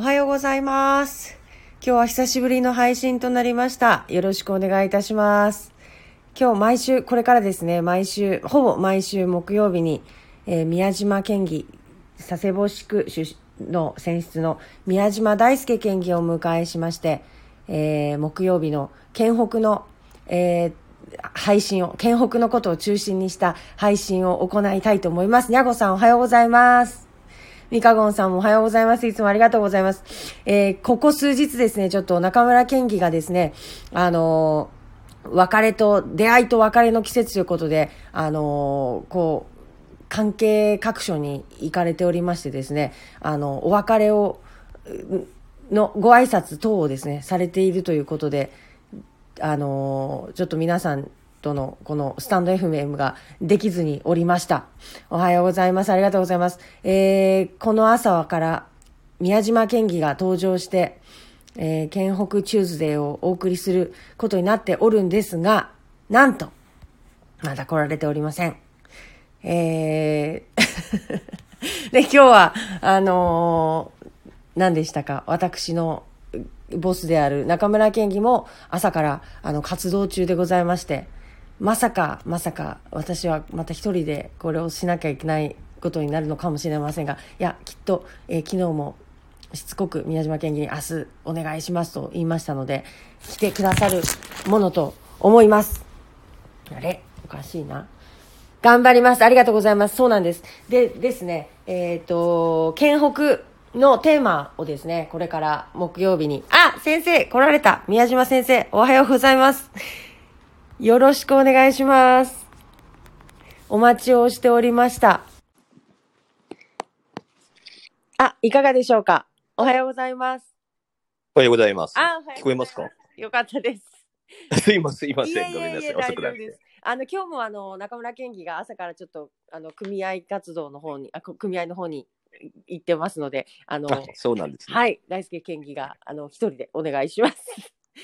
おはようございます。今日は久しぶりの配信となりました。よろしくお願いいたします。今日毎週、これからですね、毎週、ほぼ毎週木曜日に、えー宮島県議、佐世保市区の選出の宮島大輔県議をお迎えしまして、えー木曜日の県北の、えー配信を、県北のことを中心にした配信を行いたいと思います。にゃごさんおはようございます。ミカゴンさんもおはようございます。いつもありがとうございます。えーここ数日ですね、ちょっと中村県議がですね、あのー別れと、出会いと別れの季節ということで、あのーこう、関係各所に行かれておりましてですね、あの、お別れを、のご挨拶等をですね、されているということで、あのちょっと皆さんとのこのスタンド FM ができずにおりました。おはようございます。ありがとうございます。えー、この朝から宮島県議が登場して、えー、県北チューズデーをお送りすることになっておるんですが、なんと、まだ来られておりません。えー、で、今日は、あのー何でしたか、私のボスである中村県議も朝からあの活動中でございまして、まさか、まさか私はまた一人でこれをしなきゃいけないことになるのかもしれませんが、いや、きっと、えー昨日もしつこく宮島県議に明日お願いしますと言いましたので、来てくださるものと思います。あれ？おかしいな。頑張ります。ありがとうございます。そうなんです。で、ですね、えっ、と、県北のテーマをですね、これから木曜日に、あ先生来られた宮島先生、おはようございます。よろしくお願いします。お待ちをしておりました。あ、いかがでしょうか？おはようございます。おはようございます。あ、聞こえますか？よかったです。すいません、すいません。ごめんなさい。遅くなって。あの今日もあの中村県議が朝からちょっとあの組合活動の方にあこ組合の方に行ってますので、あのあ、そうなんですね。はい大輔県議があの一人でお願いします。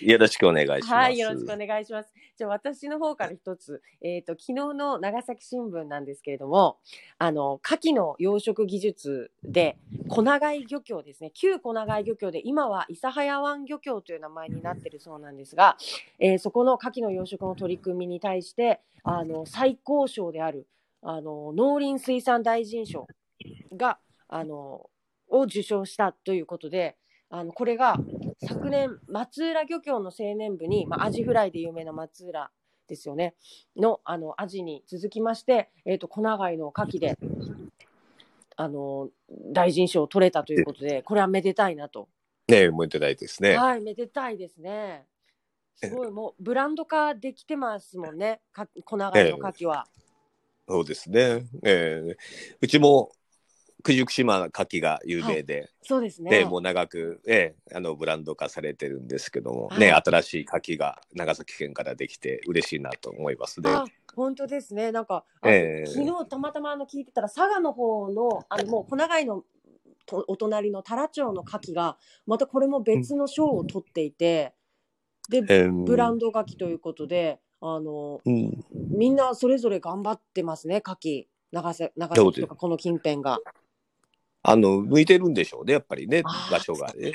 よろしくお願いします。はいよろしくお願いします。じゃあ私の方から一つえっ、と昨日の長崎新聞なんですけれども、あの牡蠣の養殖技術で小長井漁協ですね旧小長井漁協で今は諫早湾漁協という名前になってるそうなんですが、えーそこの牡蠣の養殖の取り組みに対してあの最高賞であるあの農林水産大臣賞があのを受賞したということであのこれが昨年松浦漁協の青年部に、まあ、アジフライで有名な松浦ですよねのあのアジに続きまして、えー、と小長井の牡蠣であの大臣賞を取れたということでこれはめでたいなと。ねえ、もうてないですね。はい、めでたいですね。すごい、もうブランド化できてますもんね、か小長井の牡蠣は。そうですね。ええうちも九十九島牡蠣が有名で、そうですね。でもう長く、ええあのブランド化されてるんですけども、はいね新しい牡蠣が長崎県からできて嬉しいなと思いますね。あ本当ですね。なんか、あええ昨日たまたまあの聞いてたら、佐賀の方の、あのもう小長井のとお隣の太良町の牡蠣が、またこれも別の賞を取っていて、で、ええブランド牡蠣ということで、あの、うん、みんなそれぞれ頑張ってますね、牡蠣。長瀬長崎とかこの近辺が。あの向いてるんでしょうね、やっぱりね、場所がね。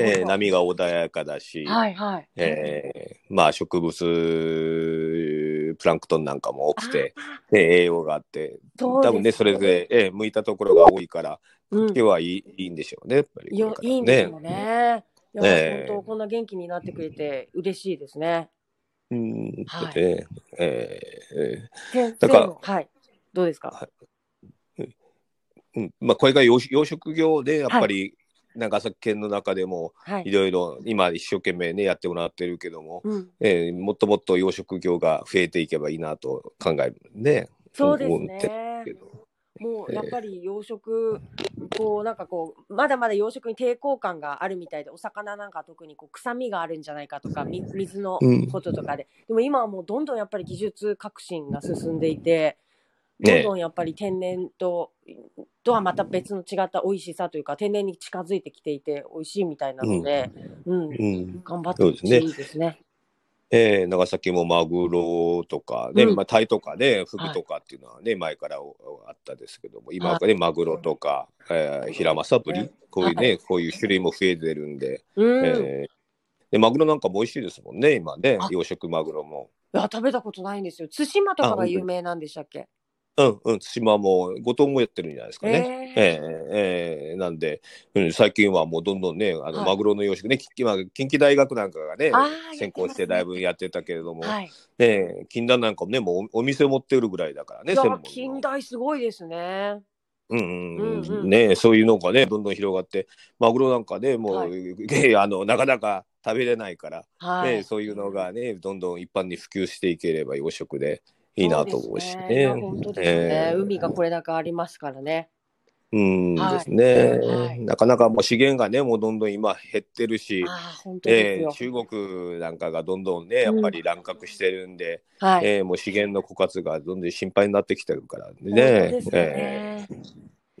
ええ波が穏やかだし、はいはい。えーまあ植物プランクトンなんかも多くて、で栄養があって多分ねそれぞれ、えー向いたところが多いからうん今日はいい,、いいんでしょうねやっぱりいやこれからいいんですよね。いや、ええ。本当こんな元気になってくれて嬉しいですね。うん。はい。でえーえ先だからはい。どうですか？ーうん。まあ、これが養養殖業でやっぱり、長崎県の中でもはい。い。ろいろ今一生懸命ねやってもらってるけども、うん。えーもっともっと養殖業が増えていけばいいなと考えるね。そうですね。もうやっぱり養殖、こうなんかこうまだまだ養殖に抵抗感があるみたいでお魚なんか特にこう臭みがあるんじゃないかとかみ水のうん。こととかで、でも今はもうどんどんやっぱり技術革新が進んでいてどねんどんやっぱり天然ととはまた別の違った美味しさというか天然に近づいてきていて美味しいみたいなので、うん。うん。頑張ってほしいですね。えー長崎もマグロとかね、うん。まあ、タイとかね、フグとかっていうのはね、前からおあったですけども、今はね、マグロとか、えー、ヒラマサブリ、こういうね、こういう種類も増えてるんで、うん。いえー。でマグロなんかも美味しいですもんね、今ねあ、養殖マグロも。や、食べたことないんですよ。対馬とかが有名なんでしたっけ？うんうん、対馬も、五島もやってるんじゃないですかね。ええーえーなんで、うん、最近はもうどんどんね、あのはい。マグロの養殖ね、き今近畿大学なんかがね先行してだいぶやってたけれども、はい。ね、近代なんかもね、もうおお店持ってるぐらいだからね、専門の。近代すごいですね。うんうんね、そういうのがね、どんどん広がって、マグロなんかね、もう、はね あのなかなか食べれないから、はい。ね、そういうのがね、どんどん一般に普及していければ養殖でいいなと思うしね。海がこれだけありますからね。うんはいですね、はいなかなかもう資源がね、もうどんどん今減ってるし。えー中国なんかがどんどんね、やっぱり乱獲してるんで、はい。えーもう資源の枯渇がどんどん心配になってきてるからね。え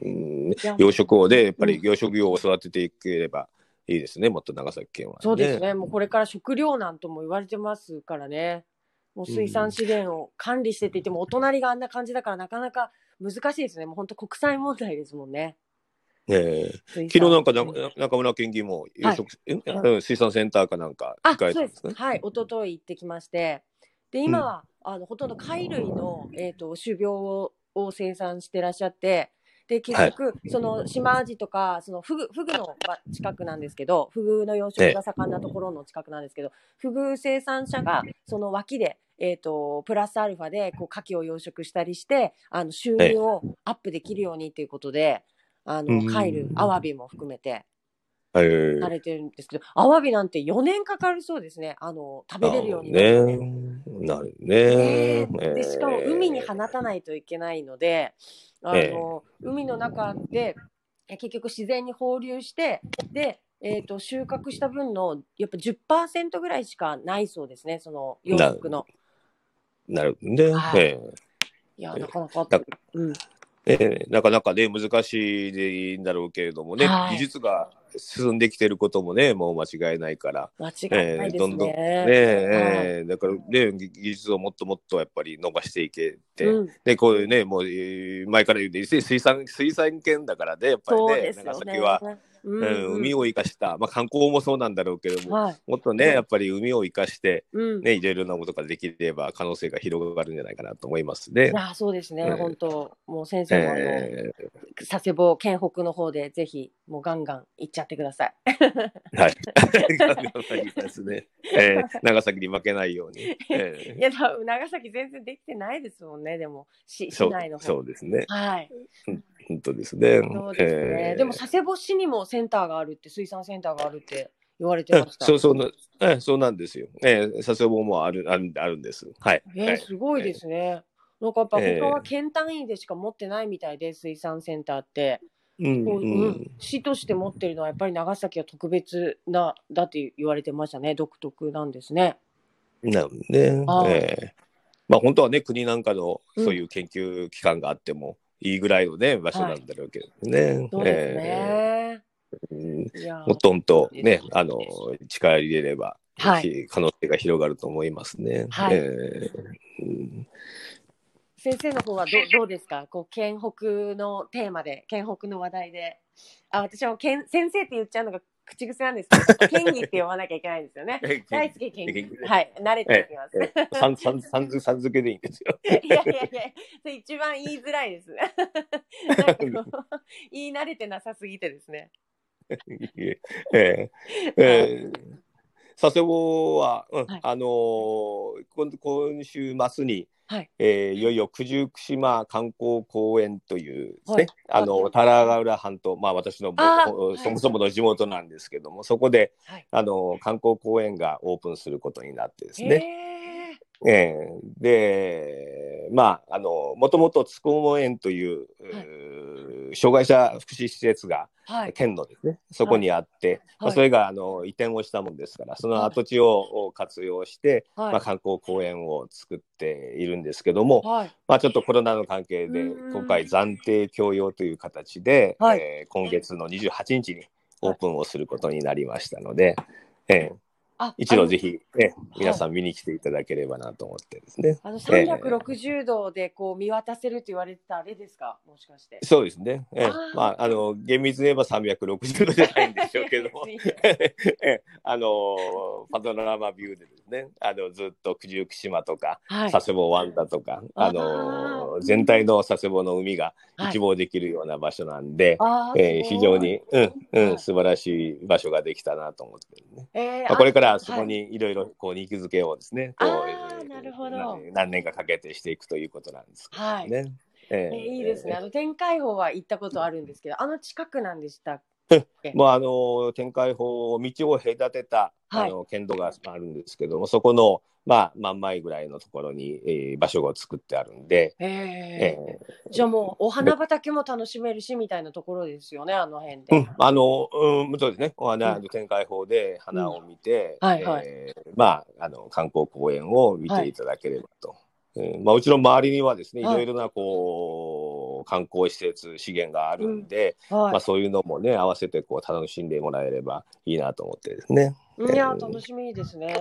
うん養殖をね、やっぱうんり養殖業を育てていければいいですね、もっと長崎県は、そうですね。もうこれから食糧難とも言われてますからね。もう水産資源を管理してって言っても、お隣があんな感じだからなかなか難しいですね。もう本当国際問題ですもんね。え。ー水産。昨日なんか中村県議も養殖、えううん水産センターかなんかあ、控えそうでたんです。はい、一昨日行ってきまして、で、今は、あの、ほとんど貝類の、えっ、と、種苗をを生産してらっしゃって、で、結局、その、島アジとか、その、フグ、フグのば近くなんですけど、フグの養殖が盛んなところの近くなんですけど、フグ生産者が、その脇で、えっ、と、プラスアルファで、こう、牡蠣を養殖したりして、あの、収入をアップできるようにということで、あの、うん貝類、アワビも含めて、えーされてるんですけど、アワビなんて4年かかるそうですね。あの、食べれるようにななる。ね。なるね。ねでしかも海に放たないといけないので、あの海の中でえ結局自然に放流してで、えー、と収穫した分のやっぱ10%ぐらいしかないそうですねその養殖の。なる。ね。はい。えーいやなかなかだ、うん、えーなかなかね、難しいでいいんだろうけれどもね、はい。技術が進んできてることもね、もう間違いないから、間違いないですどんどんね。ね、えーだからね、技技術をもっともっとやっぱり伸ばしていけて、うん。で、こういうね、もう、えー前から言うて、水産、水産県だからね、やっぱりねそうで、すよ長ね。崎は、うんうん海を生かした、まあ観光もそうなんだろうけども、はいもっとね、やっぱり海を生かして、うんね、いろいろなことができれば可能性が広がるんじゃないかなと思いますねい。やそうですね、えー本当もう先生もあの、え佐世保県北の方でぜひもうガンガン行っちゃってください。ーはい。ね。えー長崎に負けないように。えいや、長崎全然できてないですもんね、でも、市内の方。そうですね。はい。本当ですね。そうですね。えーでも、佐世保市にもセンターがあるって、水産センターがあるって言われてました。そうそうな、えーそうなんですよ。えー、佐世保もあるあるあるんです。はい。えすごいですね。なんかやっぱえー他は県単位でしか持ってないみたいで、水産センターって、うんこうんん、市として持ってるのはやっぱり長崎は特別なだって言われてましたね。独特なんですね。なるほどね。はいえーまあ本当はね、国なんかのうんそういう研究機関があってもいいぐらいのね、場所なんだろうけどね。そうですえね。ーうもっともっとねあの、力入れれば、はい。ひ可能性が広がると思いますね。はい。えーうん。先生の方はどどうですか？こう県北のテーマで県北の話題で。あ私は県先生って言っちゃうのが口癖なんですけど県議って呼ばなきゃいけないんですよね。大好き県議はい。慣れていきます、えーさんさんさんさん付けでいいんですよ。いやいやいやそれ一番言いづらいです。なんかこう言い慣れてなさすぎてですね。えーえー佐世保は、うんはい。あのー今今週末に、はい。えーいよいよ九十九島観光公園というですね、はい。あの田良浦半島、まあ、私のそもそもの地元なんですけども、そこで、はい。あの観光公園がオープンすることになってですへね、ええ。ーで、まあ、あの、もともとつくも園という、はい。障害者福祉施設が、はい。県のですね、そこにあって、まあ、はい。それがあの移転をしたもんですから、その跡地を活用して、はい。まあ、観光公園を作っているんですけども、はい。まあ、ちょっとコロナの関係でうん。今回暫定供用という形で、はい。えー今月の28日にオープンをすることになりましたので、えーあ一度ぜひ、ね、皆さん見に来ていただければなと思ってですね。あの360度でこう見渡せると言われてたあれですか、もしかして。そうですね。えあー。まあ、あの、厳密に言えば360度じゃないんでしょうけど あの、パノラマビューでですね、あの、ずっと九十九島とか、はい。佐世保湾だとか、ああ全体の佐世保の海がはい。一望できるような場所なんで、あーえー非常に、うん、うん、はい。素晴らしい場所ができたなと思ってるね。えーまあ、これからあそこにい。ろいろこう肉付けをですね、こうなるほど。な何年かかけてしていくということなんですけどね。はい。ええーーいいですね。あの天海峰は行ったことあるんですけど、あの近くなんでしたっけ？まあ、あの天海法道を隔てた、はい。あの県道があるんですけどもそこの、まあ、真ん前ぐらいのところに、えー場所が作ってあるんで、ええー。じゃあもうお花畑も楽しめるしみたいなところですよね、あの辺ーうで。ん、あの、うん、そうですね。お花、うん。天海法で花を見て、まあ、あの観光公園を見ていただければと。えーまあ、うちの周りにはですね、いはい。ろいろなこう観光施設資源があるんで、はい。まあ、そういうのもね合わせてこう楽しんでもらえればいいなと思ってですね。いや、楽しみですね。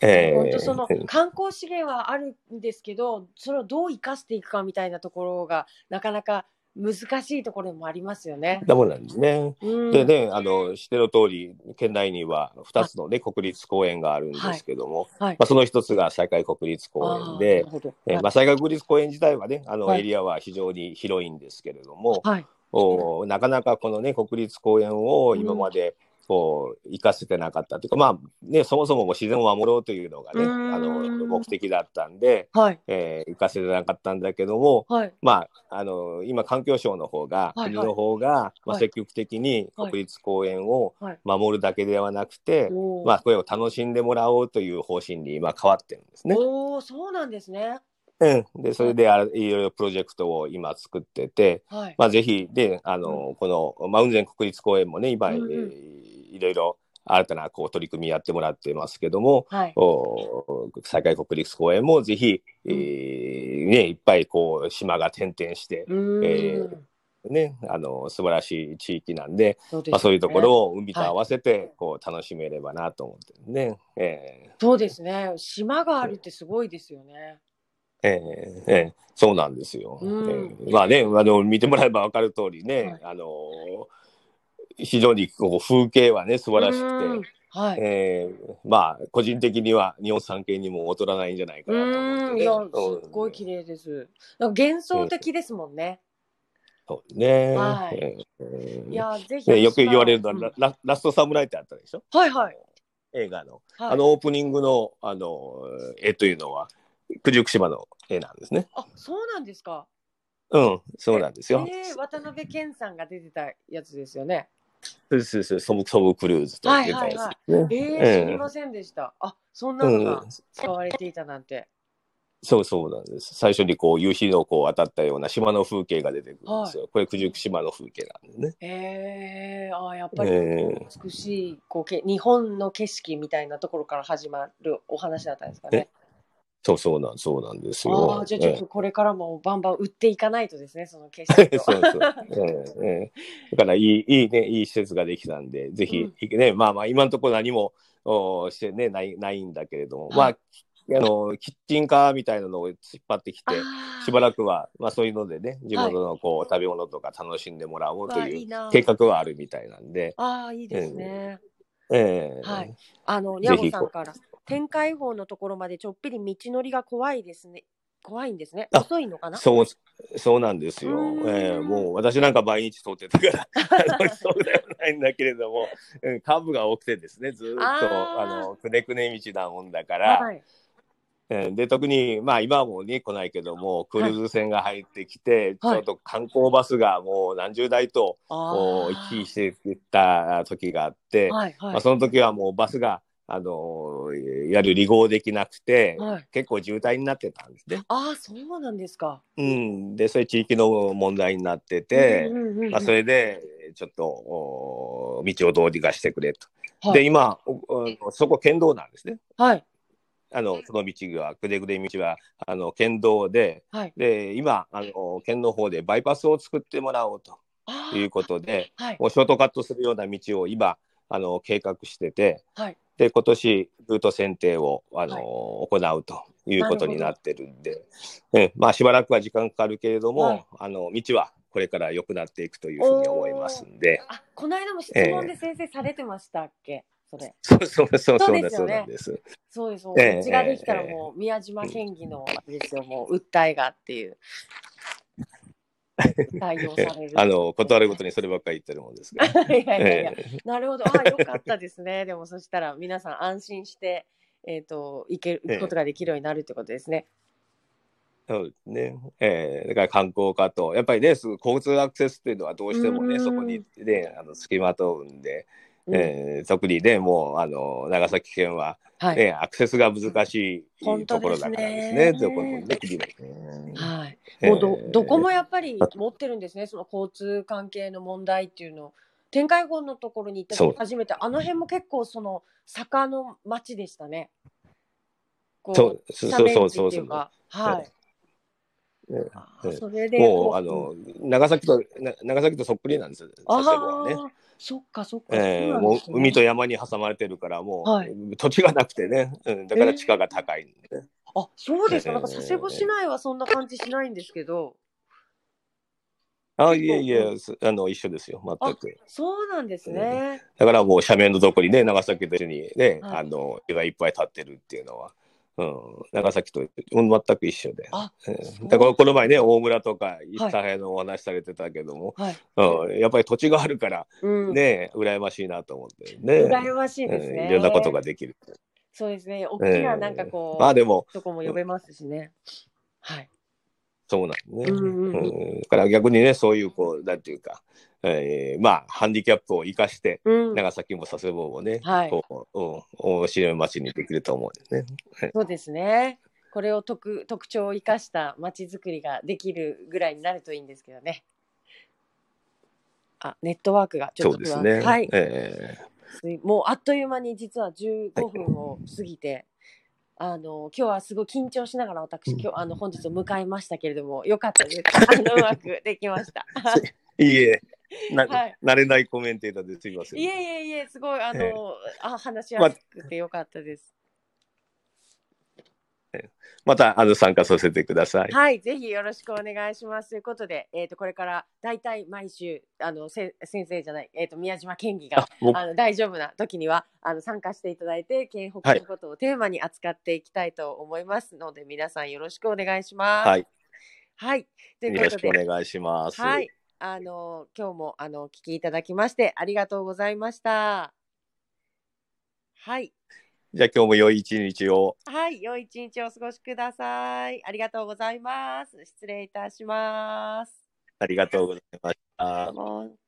えー本当その観光資源はあるんですけど、それをどう生かしていくかみたいなところがなかなか難しいところもありますよね。だもんなんですね。うん。でね、あの知ってる通り、県内には2つの、ね、国立公園があるんですけども、はい。まあ、その一つが西海国立公園でえーまあ、西海国立公園自体はね、あのはい。エリアは非常に広いんですけれども、はい。おなかなかこのね、国立公園を今まで、こう生かせてなかったというか、まあね、そもそも自然を守ろうというのがね、うんあの目的だったんで、はい。えー生かせてなかったんだけども、はい。まあ、あの今、環境省の方が、はいはい国の方が、まあ、はい積極的にはい国立公園をはい守るだけではなくて、おーまあ、これを楽しんでもらおうという方針に今変わってるんですね。おーそうなんですね。うん、でそれであいろいろプロジェクトを今作ってて、はい。まあ、ぜひであの、この、まあ、雲仙国立公園もね今、うんうんえーいろいろ新たなこう取り組みやってもらってますけども、はい。お西海国立公園もぜひ、えーね、いっぱいこう島が点々して、うーね、あの素晴らしい地域なんで、そうですまあ、そういうところを。を海と合わせてこう楽しめればなと思ってるね。えそうですね。島があるってすごいですよね。ーえーえーそうなんですよ。うんえーまあねあの見てもらえば分かる通りね、はいあの非常にこう風景はね素晴らしうんくて、はい。えーまあ個人的には日本三景にも劣らないんじゃないかうなと思。ってね。いや、うんすっごい綺麗です。なんか幻想的ですもんね。そうね。はいえーいや、ぜひ。ね、よく言われるのは、うんラストサムライってあったでしょ？はいはい。映画の。はいあのオープニングのあの絵というのは九十九島の絵なんですね。あ、そうなんですか。うん、そうなんですよ。えー、渡辺謙さんが出てたやつですよね。そうそうそうソブソブクルーズと出たやつですね。えー、ええ知りませんでした。あ、そんなのが使われていたなんて。そうそうなんです。最初にこう夕日のこう当たったような島の風景が出てくるんですよ。これ九十九島の風景なんですね。えー、あーやっぱりえ美しいこうけ日本の景色みたいなところから始まるお話だったんですかね。そうそうなんそうなんですあよ。あ、じゃあちょっとこれからもバンバン売っていかないとですね、その景 ええ色そうを。そう。だからいいいいねいい施設ができたんで、ぜひ、ねまあまあ今のところ何もおしてねないないんだけれども、はいまああのキッチンカーみたいなのを引っ張ってきて。しばらくは、まあ、そういうのでね、地元のこう、食べ物とか楽しんでもらおうといいいうな計画はあるみたいなんで、あーいいですね。ええ。はい。あの、にゃごさんから、天海峰のところまでちょっぴり道のりが怖いですね。怖いんですね。あ遅いのかな？そう、そうなんですよ。ええもう私なんか毎日通ってたから、そうではないんだけれども、うんカーブが多くてですね、ずーっと、あの、くねくね道なもんだから、はい。えーで特にまあ今はもうね来ないけどもクルーズ船が入ってきて、はいちょっと観光バスがもう何十台とあこうー行き来していった時があって、はいはいまあ、その時はもうバスがあのーいわゆる離合できなくて、はい。結構渋滞になってたんですね。ああ、そうなんですか。うん、でそれ地域の問題になってて、うんうんうんうんまあ、それでちょっとお道をどうにかしてくれと。はいで今そこ県道なんですね。はい。あのその道がくれぐれ道はあの県道ではい。で今あの県の方でバイパスを作ってもらおうとあいうことであ。はい。もうショートカットするような道を今あの計画してて、はい。で、今年、ルート選定を、あの行うということになってるんで、えまあ、しばらくは時間かかるけれども、はいあの道はこれから良くなっていくというふうに思いますんで、あ、この間も質問で先生されてましたっけ、それ。そうそうそうそそうです、ですよねそうなんです。そうです。もうちができたらもう宮島県議のですよ、もう訴えがっていう。対応される。あの、断るごとにそればっかり言ってるもんですけど。いやいやいや、ええなるほど。あ、よかったですね。でもそしたら皆さん安心して、えっ、と、行ける、ことができるようになるってことですね。そうですね。えーだから観光課と、やっぱりね、す交通アクセスっていうのはどうしてもね、うんそこにね、あの、付きまとうんで、うんえー特にね、もう、あの、長崎県は、はい。ね、アクセスが難しいところだからですね、どこもね、国もねはい。えーもうど、どこもやっぱり持ってるんですね。その交通関係の問題っていうのを。天海郷のところに行った初めて、あの辺も結構その坂の町でしたね。こそうそうそうそうそうはい。ねそれでもう、こあの、長崎と、な長崎とそっくりなんですよ、あ佐世保はね。あ、そっかそっか。えーもう海と山に挟まれてるから、もう、はい土地がなくてね、うん、だから地価が高いんでね。あ、そうですか。ええなんか佐世保市内はそんな感じしないんですけど。あ、いえいえ、すあの、一緒ですよ、全く。そうなんですね。だからもう斜面のとこにね、長崎と一緒にね、はいあの、木がいっぱい立ってるっていうのは、うん、長崎とうん全く一緒で。だからこの前ね、大村とか、はい諫早のお話されてたけども、はい。うん、やっぱり土地があるから、うん。ね、羨ましいなと思ってね。羨ましいですね。うんいろんなことができる。そうですね。大きななんかこう、まあでも、とこも呼べますしね。はい。そうなんね。うんだから逆にね、そういう、こう、なんていうか、えーまあ、ハンディキャップを生かして、うん。長崎も佐世保もね、はいこう、うん、面白い街にできると思うんですね。そうですね。これを特特徴を生かした街づくりができるぐらいになるといいんですけどね。あ、ネットワークがちょっと不安ですね。はい。えすいもうあっという間に実は15分を過ぎて、あの今日はすごい緊張しながら私、うん今日あの本日を迎えましたけれどもよかったです。あのうまくできました。ー いいえ、な、はい慣れないコメンテーターですいません。いえいえいえすごいあの、ええあ話しやすくてよかったです。また、あの、参加させてください。はい、ぜひよろしくお願いします。ということで、えっ、と、これから大体毎週、あの、せ先生じゃない、えっ、と、宮島県議があ、の大丈夫な時にはあの参加していただいて、県北のことをテーマに扱っていきたいと思いますので、皆さんよろしくお願いします。はい。はい。というよろしことで、くお願いします。はい。あの、今日も、あの、お聞きいただきまして、ありがとうございました。はい。じゃあ今日も良い一日を。はい。良い一日をお過ごしください。ありがとうございます。失礼いたします。ありがとうございました。